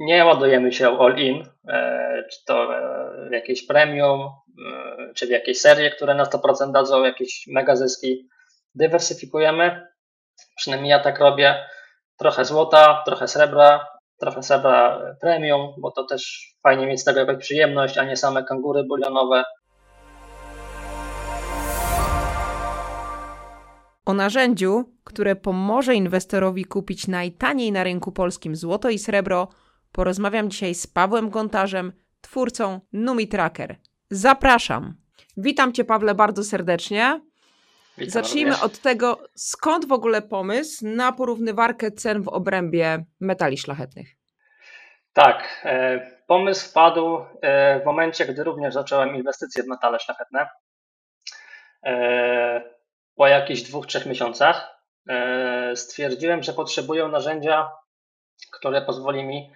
nie ładujemy się all-in, e, czy to w jakieś premium, czy w jakieś serie, które na 100% dadzą jakieś mega zyski. Dywersyfikujemy, przynajmniej ja tak robię. Trochę złota, trochę srebra, trochę srebra premium, bo to też fajnie mieć z tego jakąś przyjemność, a nie same kangury bulionowe. O narzędziu, które pomoże inwestorowi kupić najtaniej na rynku polskim złoto i srebro, porozmawiam dzisiaj z Pawłem Gontarzem, twórcą NumiTracker. Zapraszam. Witam Cię, Pawle, bardzo serdecznie. Witam Zacznijmy również. od tego, skąd w ogóle pomysł na porównywarkę cen w obrębie metali szlachetnych? Tak, e, pomysł wpadł e, w momencie, gdy również zacząłem inwestycje w metale szlachetne. E, po jakichś dwóch, trzech miesiącach stwierdziłem, że potrzebuję narzędzia, które pozwoli mi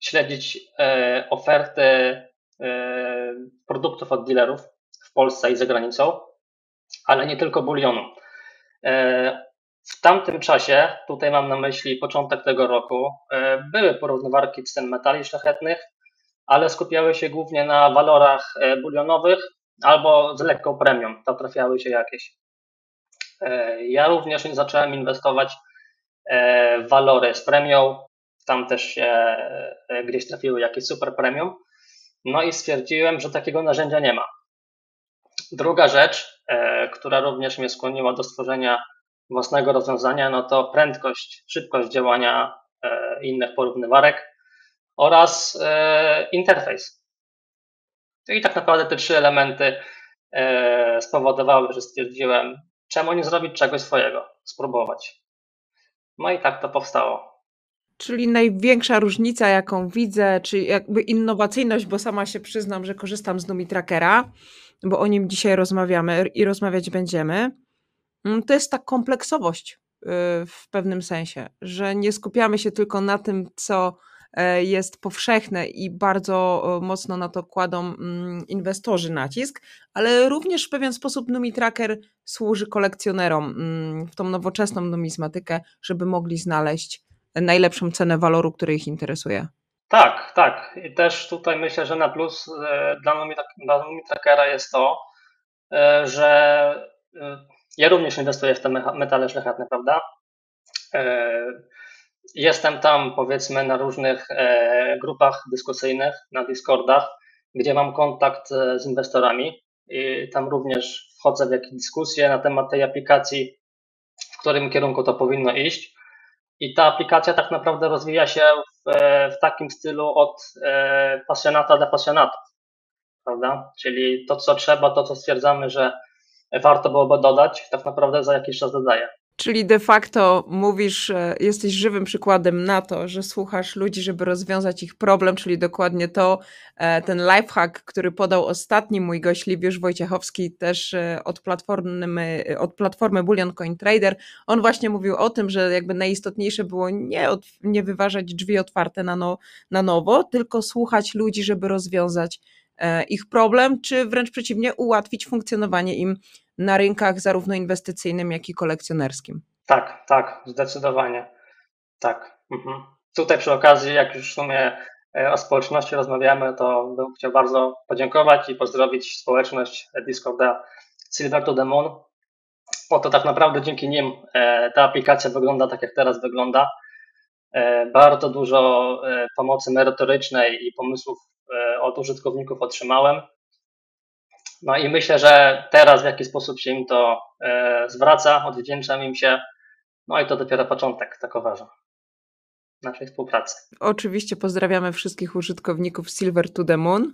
śledzić oferty produktów od dealerów w Polsce i za granicą, ale nie tylko bulionu. W tamtym czasie, tutaj mam na myśli początek tego roku, e, były porównywarki cen metali szlachetnych, ale skupiały się głównie na walorach e, bulionowych albo z lekką premią. To trafiały się jakieś. E, ja również nie zacząłem inwestować w walory z premią. Tam też się gdzieś trafiły jakieś super premium. No i stwierdziłem, że takiego narzędzia nie ma. Druga rzecz, która również mnie skłoniła do stworzenia własnego rozwiązania, no to prędkość, szybkość działania e, innych porównywarek oraz e, interfejs. I tak naprawdę te trzy elementy e, spowodowały, że stwierdziłem, czemu nie zrobić czegoś swojego, spróbować. No i tak to powstało. Czyli największa różnica, jaką widzę, czy jakby innowacyjność, bo sama się przyznam, że korzystam z Numi Trackera, bo o nim dzisiaj rozmawiamy i rozmawiać będziemy Mm, to jest ta kompleksowość y, w pewnym sensie, że nie skupiamy się tylko na tym, co e, jest powszechne i bardzo mocno na to kładą mm, inwestorzy nacisk, ale również w pewien sposób NumiTracker służy kolekcjonerom mm, w tą nowoczesną numizmatykę, żeby mogli znaleźć najlepszą cenę waloru, który ich interesuje. Tak, tak. I też tutaj myślę, że na plus e, dla NumiTrackera jest to, e, że ja również inwestuję w te metale szlachetne, prawda? E, jestem tam, powiedzmy, na różnych e, grupach dyskusyjnych, na Discordach, gdzie mam kontakt e, z inwestorami i tam również wchodzę w jakieś dyskusje na temat tej aplikacji, w którym kierunku to powinno iść. I ta aplikacja tak naprawdę rozwija się w, w takim stylu od pasjonata do pasjonata, prawda? Czyli to, co trzeba, to, co stwierdzamy, że warto byłoby dodać, tak naprawdę za jakiś czas dodaję. Czyli de facto mówisz, jesteś żywym przykładem na to, że słuchasz ludzi, żeby rozwiązać ich problem, czyli dokładnie to, e, ten lifehack, który podał ostatni mój gość Liwiusz Wojciechowski, też e, od platformy, od platformy Bullion Coin Trader. On właśnie mówił o tym, że jakby najistotniejsze było nie, od, nie wyważać drzwi otwarte na, no, na nowo, tylko słuchać ludzi, żeby rozwiązać E, ich problem, czy wręcz przeciwnie, ułatwić funkcjonowanie im na rynkach zarówno inwestycyjnym, jak i kolekcjonerskim. Tak, tak, zdecydowanie. Tak. Mhm. Tutaj przy okazji, jak już w sumie e, o społeczności rozmawiamy, to bym chciał bardzo podziękować i pozdrowić społeczność Discorda Silver to the Moon, bo to tak naprawdę dzięki nim e, ta aplikacja wygląda tak, jak teraz wygląda. Bardzo dużo pomocy merytorycznej i pomysłów E, od użytkowników otrzymałem. No i myślę, że teraz w jaki sposób się im to e, zwraca, odwdzięczam im się. No i to dopiero początek, tak uważam, naszej współpracy. Oczywiście pozdrawiamy wszystkich użytkowników Silver to the Moon.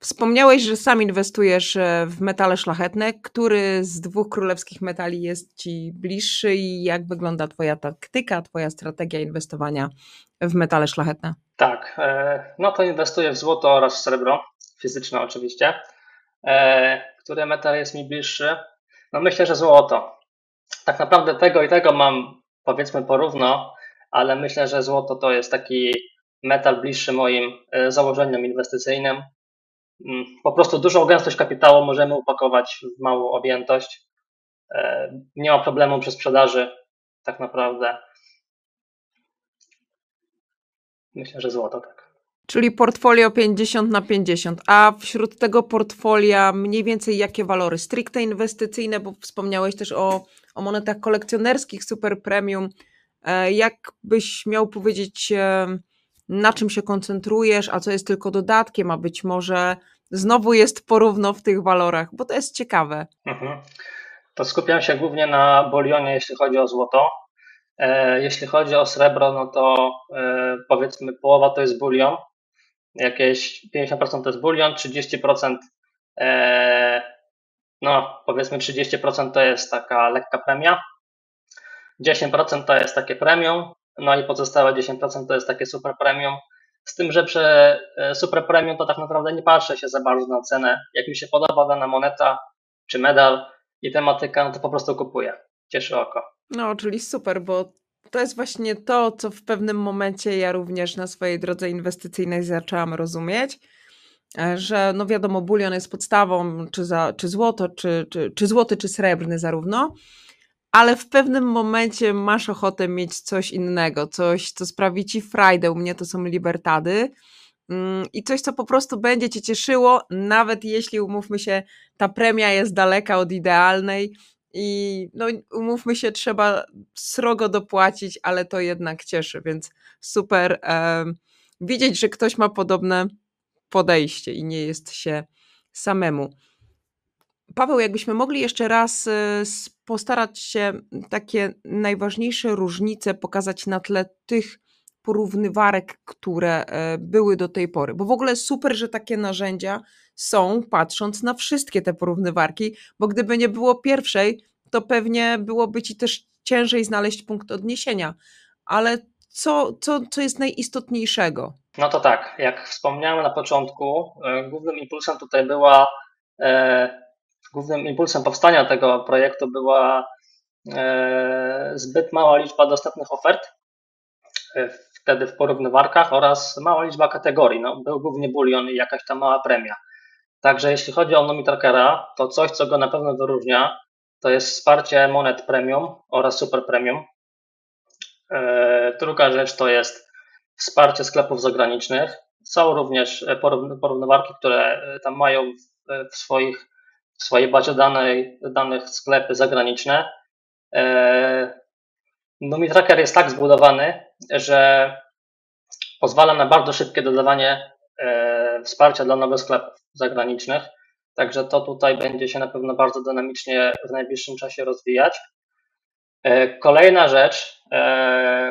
Wspomniałeś, że sam inwestujesz e, w metale szlachetne. Który z dwóch królewskich metali jest Ci bliższy i jak wygląda Twoja taktyka, Twoja strategia inwestowania w metale szlachetne? Tak, e, no to inwestuję w złoto oraz w srebro, fizyczne oczywiście. E, który metal jest mi bliższy? No myślę, że złoto. Tak naprawdę tego i tego mam powiedzmy porówno, ale myślę, że złoto to jest taki metal bliższy moim założeniom inwestycyjnym. Mm, po prostu dużą gęstość kapitału możemy upakować w małą objętość. E, nie ma problemu przy sprzedaży, tak naprawdę. Myślę, że złoto, tak. Czyli portfolio 50 na 50. A wśród tego portfolia mniej więcej jakie walory? Stricte inwestycyjne, bo wspomniałeś też o, o monetach kolekcjonerskich, super premium. E, jak byś miał powiedzieć, e, na czym się koncentrujesz, a co jest tylko dodatkiem, a być może znowu jest porówno w tych walorach, bo to jest ciekawe. Mhm. To skupiam się głównie na bulionie, jeśli chodzi o złoto. E, jeśli chodzi o srebro, no to powiedzmy połowa to jest bulion, jakieś 50% to jest bulion, 30% no powiedzmy 30% to jest taka lekka premia, 10% to jest takie premium, no i pozostałe 10% to jest takie super premium. Z tym, że przy e, super premium to tak naprawdę nie patrzę się za bardzo na cenę. Jak mi się podoba dana moneta czy medal i tematyka, no to po prostu kupuję. Cieszy oko. No, czyli super, bo to jest właśnie to, co w pewnym momencie ja również na swojej drodze inwestycyjnej zaczęłam rozumieć, e, że no wiadomo, bulion jest podstawą, czy, za, czy złoto, czy, czy, czy złoty, czy srebrny zarówno, ale w pewnym momencie masz ochotę mieć coś innego, coś, co sprawi ci frajdę. U mnie to są libertady. Mm, I coś, co po prostu będzie cię cieszyło, nawet jeśli umówmy się, ta premia jest daleka od idealnej i no, umówmy się, trzeba srogo dopłacić, ale to jednak cieszy, więc super e, widzieć, że ktoś ma podobne podejście i nie jest się samemu. Paweł, jakbyśmy mogli jeszcze raz e, postarać się takie najważniejsze różnice pokazać na tle tych porównywarek, które e, były do tej pory. Bo w ogóle super, że takie narzędzia są, patrząc na wszystkie te porównywarki, bo gdyby nie było pierwszej, to pewnie byłoby ci też ciężej znaleźć punkt odniesienia. Ale co, co, co jest najistotniejszego? No to tak, jak wspomniałem na początku, e, głównym impulsem tutaj była głównym impulsem powstania tego projektu była e, zbyt mała liczba dostępnych ofert e, wtedy w porównywarkach oraz mała liczba kategorii. No, był głównie bulion i jakaś tam mała premia. Także jeśli chodzi o Nomi Trackera, to coś, co go na pewno wyróżnia, to jest wsparcie monet premium oraz super premium. E, druga rzecz to jest wsparcie sklepów zagranicznych. Są również porównywarki, które tam mają w swoich w swojej bazie danej, danych sklepy zagraniczne. E, NumiTracker jest tak zbudowany, że pozwala na bardzo szybkie dodawanie e, wsparcia dla nowych sklepów zagranicznych. Także to tutaj będzie się na pewno bardzo dynamicznie w najbliższym czasie rozwijać. E, kolejna rzecz,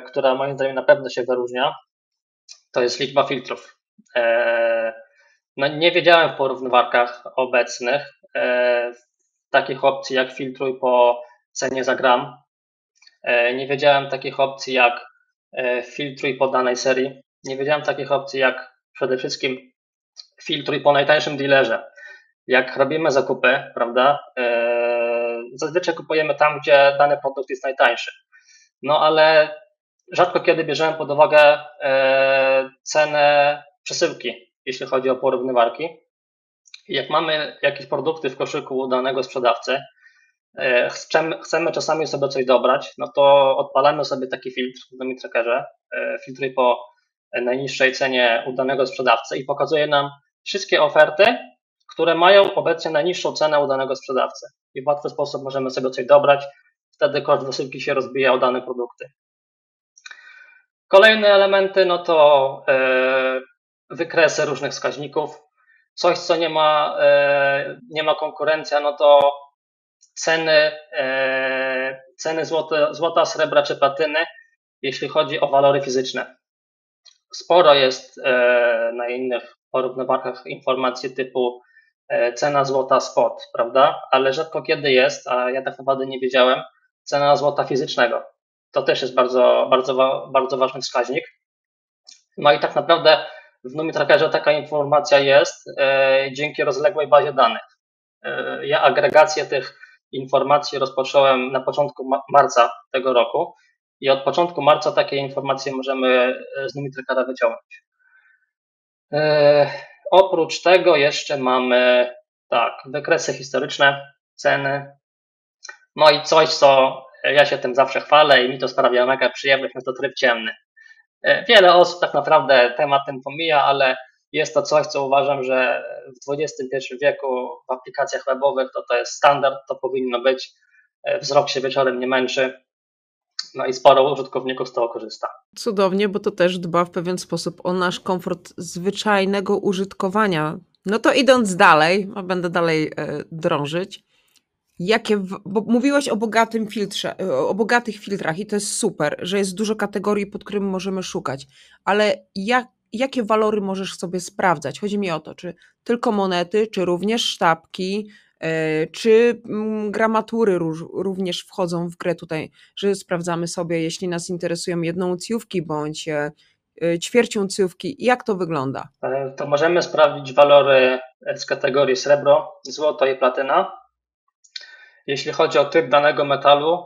która moim zdaniem na pewno się wyróżnia, to jest liczba filtrów. No, nie wiedziałem w porównywarkach obecnych e, takich opcji jak filtruj po cenie za gram. E, nie wiedziałem takich opcji jak e, filtruj po danej serii. Nie wiedziałem takich opcji jak przede wszystkim filtruj po najtańszym dealerze. Jak robimy zakupy, prawda, zazwyczaj kupujemy tam, gdzie dany produkt jest najtańszy. No ale rzadko kiedy bierzemy pod uwagę cenę przesyłki jeśli chodzi o porównywarki. Jak mamy jakieś produkty w koszyku danego sprzedawcy, e, chcemy, czasami sobie coś dobrać, no to odpalamy sobie taki filtr w Domi Trackerze, e, filtruj po najniższej cenie u danego sprzedawcy i pokazuje nam wszystkie oferty, które mają obecnie najniższą cenę u danego sprzedawcy. I w łatwy sposób możemy sobie coś dobrać, wtedy koszt wysyłki się rozbija o dane produkty. Kolejne elementy, no to e, wykresy różnych wskaźników. Coś, co nie ma, nie ma konkurencja, no to ceny, e, ceny złote, złota, srebra czy platyny, jeśli chodzi o walory fizyczne. Sporo jest e, na innych porównywarkach informacji typu cena złota spot, prawda? Ale rzadko kiedy jest, a ja tak naprawdę nie wiedziałem, cena złota fizycznego. To też jest bardzo, bardzo, bardzo ważny wskaźnik. No i tak naprawdę w NumiTrackerze taka informacja jest e, dzięki rozległej bazie danych. E, ja agregację tych informacji rozpocząłem na początku marca tego roku i od początku marca takie informacje możemy e, z NumiTrackera wyciągnąć. Oprócz tego jeszcze mamy tak, wykresy historyczne, ceny, no i coś, co ja się tym zawsze chwalę i mi to sprawia mega przyjemność, no to tryb ciemny. Wiele osób tak naprawdę temat ten pomija, ale jest to coś, co uważam, że w XXI wieku w aplikacjach webowych to to jest standard, to powinno być. Wzrok się wieczorem nie męczy. No i sporo użytkowników z tego korzysta. Cudownie, bo to też dba w pewien sposób o nasz komfort zwyczajnego użytkowania. No to idąc dalej, a będę dalej e, drążyć. Jakie, bo mówiłeś o bogatym filtrze, e, o bogatych filtrach i to jest super, że jest dużo kategorii, pod którymi możemy szukać, ale jak, jakie walory możesz sobie sprawdzać? Chodzi mi o to, czy tylko monety, czy również sztabki, E, czy mm, gramatury również wchodzą w grę tutaj, że sprawdzamy sobie, jeśli nas interesują jedną cyjówki bądź e, e, ćwiercią cyjówki, jak to wygląda? To możemy sprawdzić walory z kategorii srebro, złoto i platyna. Jeśli chodzi o typ danego metalu,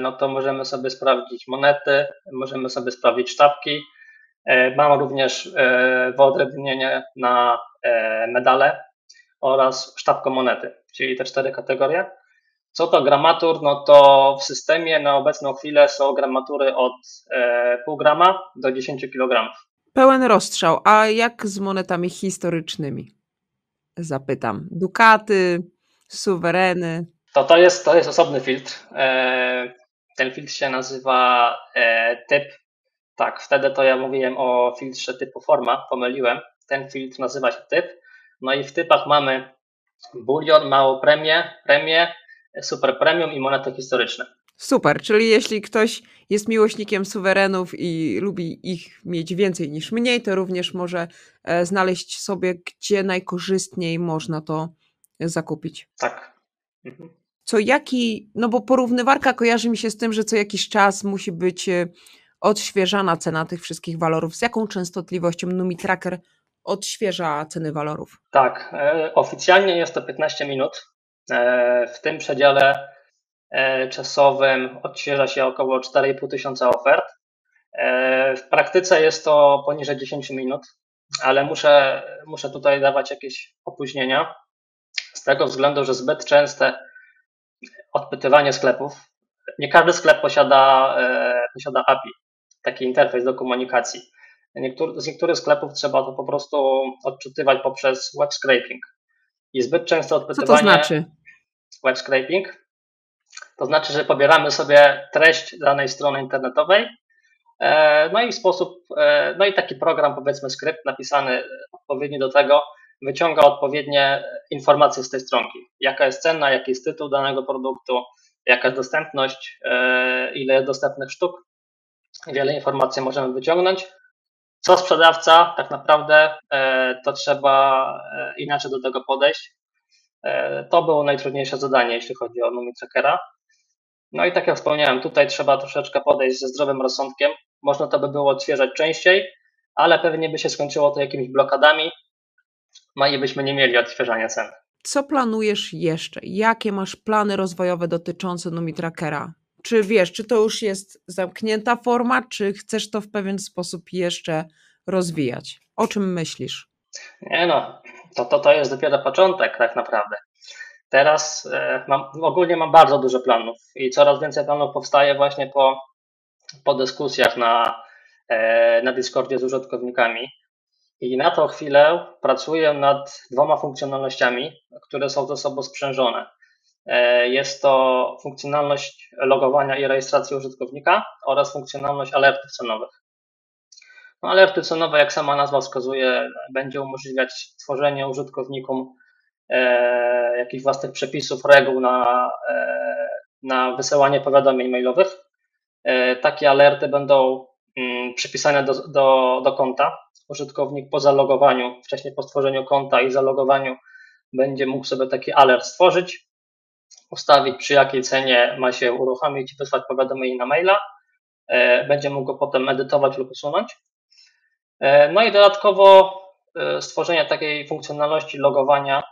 no to możemy sobie sprawdzić monety, możemy sobie sprawdzić sztabki. Mam również wyodrębnienie na medale, oraz sztabką monety, czyli te cztery kategorie. Co to gramatur? No to w systemie na obecną chwilę są gramatury od e, pół grama do 10 kg. Pełen rozstrzał. A jak z monetami historycznymi? Zapytam. Dukaty, suwereny. To, to, jest, to jest osobny filtr. E, ten filtr się nazywa e, typ. Tak, wtedy to ja mówiłem o filtrze typu forma, pomyliłem. Ten filtr nazywa się typ. No i w typach mamy bulion, małą premię, premię, super premium i monety historyczne. Super, czyli jeśli ktoś jest miłośnikiem suwerenów i lubi ich mieć więcej niż mniej, to również może e, znaleźć sobie, gdzie najkorzystniej można to zakupić. Tak. Mhm. Co jaki, no bo porównywarka kojarzy mi się z tym, że co jakiś czas musi być e, odświeżana cena tych wszystkich walorów. Z jaką częstotliwością NumiTracker odświeża ceny walorów? Tak, e, oficjalnie jest to 15 minut. E, w tym przedziale e, czasowym odświeża się około 4,5 tysiąca ofert. W praktyce jest to poniżej 10 minut, ale muszę, muszę tutaj dawać jakieś opóźnienia z tego względu, że zbyt częste odpytywanie sklepów. Nie każdy sklep posiada, posiada API, taki interfejs do komunikacji. Niektóry, z niektórych sklepów trzeba to po prostu odczytywać poprzez web scraping. I zbyt często odpytywanie. Co to znaczy? Web scraping. To znaczy, że pobieramy sobie treść danej strony internetowej, e, no i w sposób, e, no i taki program, powiedzmy skrypt napisany odpowiedni do tego, wyciąga odpowiednie informacje z tej stronki. Jaka jest cena, jaki jest tytuł danego produktu, jaka jest dostępność, e, ile jest dostępnych sztuk. Wiele informacji możemy wyciągnąć co sprzedawca, tak naprawdę e, to trzeba e, inaczej do tego podejść. E, to było najtrudniejsze zadanie, jeśli chodzi o numer trackera. No i tak jak wspomniałem, tutaj trzeba troszeczkę podejść ze zdrowym rozsądkiem. Można to by było odświeżać częściej, ale pewnie by się skończyło to jakimiś blokadami, no i byśmy nie mieli odświeżania cen. Co planujesz jeszcze? Jakie masz plany rozwojowe dotyczące NumiTrackera? Czy wiesz, czy to już jest zamknięta forma, czy chcesz to w pewien sposób jeszcze rozwijać? O czym myślisz? Nie no, to, to, to jest dopiero początek tak naprawdę. Teraz e, mam, ogólnie mam bardzo dużo planów i coraz więcej planów powstaje właśnie po, po dyskusjach na, e, na Discordzie z użytkownikami. I na tą chwilę pracuję nad dwoma funkcjonalnościami, które są ze sobą sprzężone. E, jest to funkcjonalność logowania i rejestracji użytkownika oraz funkcjonalność alertów cenowych. No, alerty cenowe, jak sama nazwa wskazuje, będzie umożliwiać tworzenie użytkownikom e, jakichś własnych przepisów, reguł na, e, na wysyłanie powiadomień mailowych. E, takie alerty będą mm, przypisane do, do, do konta. Użytkownik po zalogowaniu, wcześniej po stworzeniu konta i zalogowaniu będzie mógł sobie taki alert stworzyć ustawić, przy jakiej cenie ma się uruchomić i wysłać powiadomienie na maila. E, będzie mógł go potem edytować lub usunąć. E, no i dodatkowo e, stworzenie takiej funkcjonalności logowania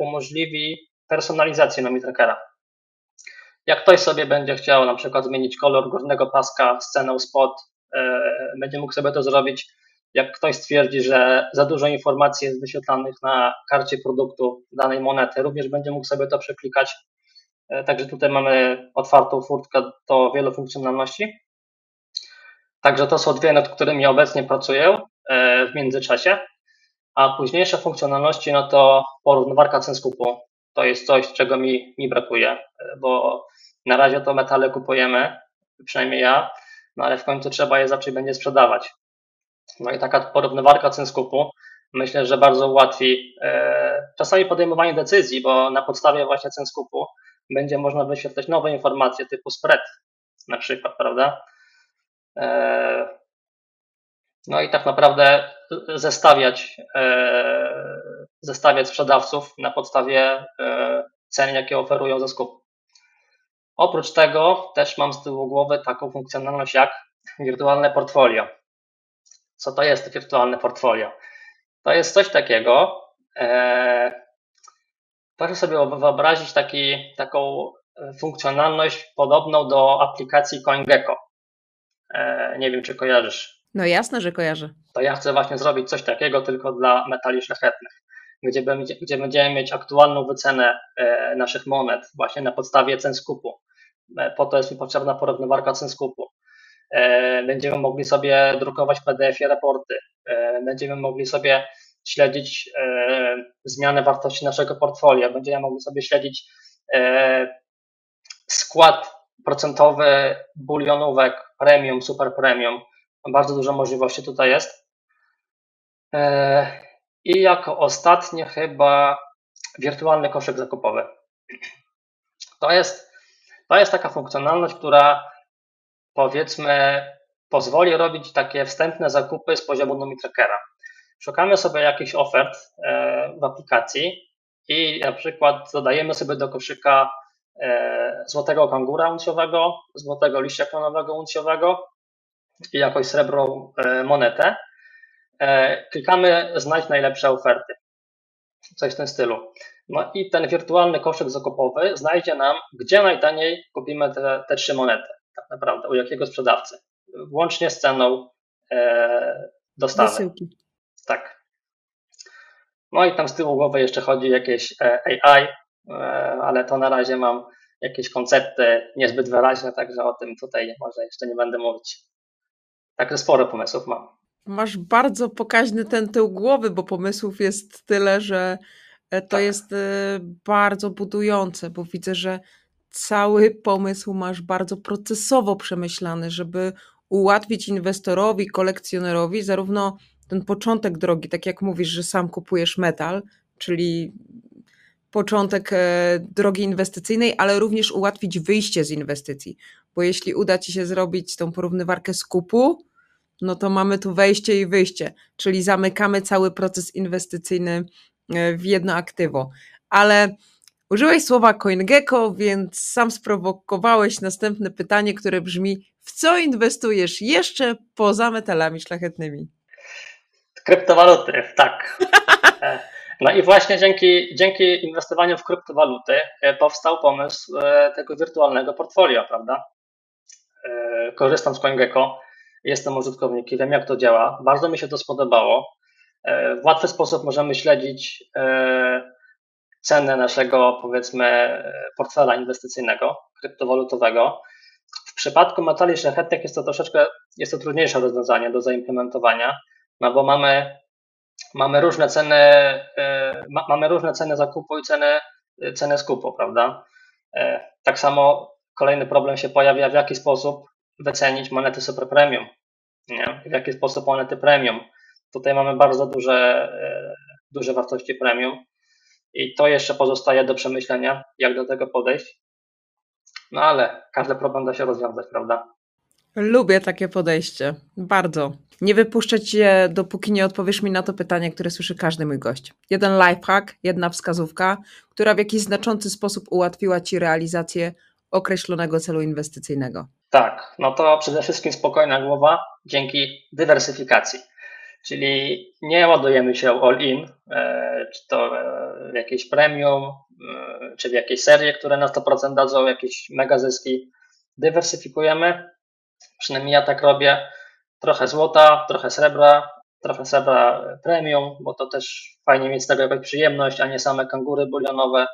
umożliwi personalizację Nomi Trackera. Jak ktoś sobie będzie chciał na przykład zmienić kolor górnego paska z ceną spot, będzie mógł sobie to zrobić. Jak ktoś stwierdzi, że za dużo informacji jest wyświetlanych na karcie produktu danej monety, również będzie mógł sobie to przeklikać E, także tutaj mamy otwartą furtkę do wielu funkcjonalności. Także to są dwie, nad którymi obecnie pracuję w międzyczasie. A późniejsze funkcjonalności, no to porównywarka cen skupu. To jest coś, czego mi, mi brakuje, bo na razie to metale kupujemy, przynajmniej ja, no ale w końcu trzeba je zacząć będzie sprzedawać. No i taka porównywarka cen skupu myślę, że bardzo ułatwi e, czasami podejmowanie decyzji, bo na podstawie właśnie cen skupu będzie można wyświetlać nowe informacje typu spread na przykład, prawda? E, no i tak naprawdę zestawiać, e, zestawiać sprzedawców na podstawie cen, jakie oferują ze skupu. Oprócz tego też mam z tyłu głowy taką funkcjonalność jak wirtualne portfolio. Co to jest wirtualne portfolio? To jest coś takiego, e, proszę sobie wyobrazić taki, taką funkcjonalność podobną do aplikacji CoinGecko. E, nie wiem, czy kojarzysz. No jasne, że kojarzę. To ja chcę właśnie zrobić coś takiego tylko dla metali szlachetnych, gdzie, będzie, gdzie będziemy mieć aktualną wycenę e, naszych monet właśnie na podstawie cen skupu. E, po to jest mi potrzebna porównywarka cen skupu. E, będziemy mogli sobie drukować PDF-ie raporty. E, będziemy mogli sobie śledzić zmianę wartości naszego portfolio. Będziemy mogli sobie śledzić skład procentowy bulionówek premium, super premium. Bardzo dużo możliwości tutaj jest. I jako ostatnie chyba wirtualny koszyk zakupowy. To jest to jest taka funkcjonalność, która powiedzmy pozwoli robić takie wstępne zakupy z poziomu NumiTrackera. Szukamy sobie jakichś ofert e, w aplikacji i na przykład dodajemy sobie do koszyka e, złotego kangura uncjowego, złotego liścia klonowego uncjowego i jakąś srebrną e, monetę. Klikamy znajdź najlepsze oferty. Coś w tym stylu. No i ten wirtualny koszyk zakupowy znajdzie nam, gdzie najtaniej kupimy te, te trzy monety, tak naprawdę, u jakiego sprzedawcy, włącznie z ceną e, dostawy. Wysyłki. Tak. No i tam z tyłu głowy jeszcze chodzi jakieś e, AI, e, ale to na razie mam jakieś koncepty niezbyt wyraźne, także o tym tutaj może jeszcze nie będę mówić. Także sporo pomysłów mam. Masz bardzo pokaźny ten tył głowy, bo pomysłów jest tyle, że E, to tak. jest bardzo budujące, bo widzę, że cały pomysł masz bardzo procesowo przemyślany, żeby ułatwić inwestorowi, kolekcjonerowi zarówno ten początek drogi, tak jak mówisz, że sam kupujesz metal, czyli początek e, drogi inwestycyjnej, ale również ułatwić wyjście z inwestycji. Bo jeśli uda ci się zrobić tą porównywarkę skupu, no to mamy tu wejście i wyjście, czyli zamykamy cały proces inwestycyjny E, w jedno aktywo. Ale użyłeś słowa CoinGecko, więc sam sprowokowałeś następne pytanie, które brzmi: w co inwestujesz jeszcze poza metalami szlachetnymi? Kryptowaluty, tak. E, no i właśnie dzięki, dzięki inwestowaniu w kryptowaluty e, powstał pomysł tego wirtualnego portfolio, prawda? Korzystam z CoinGecko, jestem użytkownikiem, wiem jak to działa. Bardzo mi się to spodobało. W łatwy sposób możemy śledzić e, cenę naszego, powiedzmy, portfela inwestycyjnego, kryptowalutowego. W przypadku metali szlachetnych jest to troszeczkę jest to trudniejsze rozwiązanie do zaimplementowania, no bo mamy, mamy różne ceny, e, mamy różne ceny zakupu i ceny, ceny skupu, prawda? E, tak samo kolejny problem się pojawia, w jaki sposób wycenić monety super premium, nie? w jaki sposób monety premium Tutaj mamy bardzo duże, e, duże wartości premium i to jeszcze pozostaje do przemyślenia, jak do tego podejść. No ale każdy problem da się rozwiązać, prawda? Lubię takie podejście. Bardzo. Nie wypuszczę cię, dopóki nie odpowiesz mi na to pytanie, które słyszy każdy mój gość. Jeden lifehack, jedna wskazówka, która w jakiś znaczący sposób ułatwiła ci realizację określonego celu inwestycyjnego. Tak, no to przede wszystkim spokojna głowa dzięki dywersyfikacji. Czyli nie ładujemy się all in, e, czy to e, w jakieś premium, e, czy w jakieś serie, które na 100% dadzą jakieś mega zyski. Dywersyfikujemy, przynajmniej ja tak robię. Trochę złota, trochę srebra, trochę srebra premium, bo to też fajnie mieć z tego jakąś przyjemność, a nie same kangury bulionowe.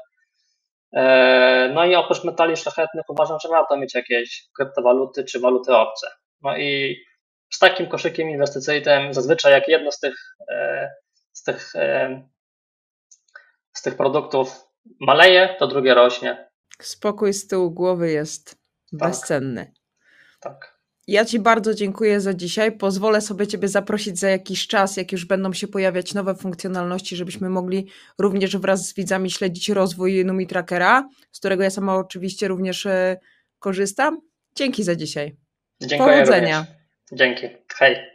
No i oprócz metali szlachetnych uważam, że warto mieć jakieś kryptowaluty czy waluty obce. No i z takim koszykiem inwestycyjnym zazwyczaj jak jedno z tych, z tych, z tych produktów maleje, to drugie rośnie. Spokój z tyłu głowy jest tak. bezcenny. Tak. Ja Ci bardzo dziękuję za dzisiaj. Pozwolę sobie Ciebie zaprosić za jakiś czas, jak już będą się pojawiać nowe funkcjonalności, żebyśmy mogli również wraz z widzami śledzić rozwój Numi Trackera, z którego ja sama oczywiście również e, korzystam. Dzięki za dzisiaj. Dziękuję Powodzenia. Również. Dzięki. Hej.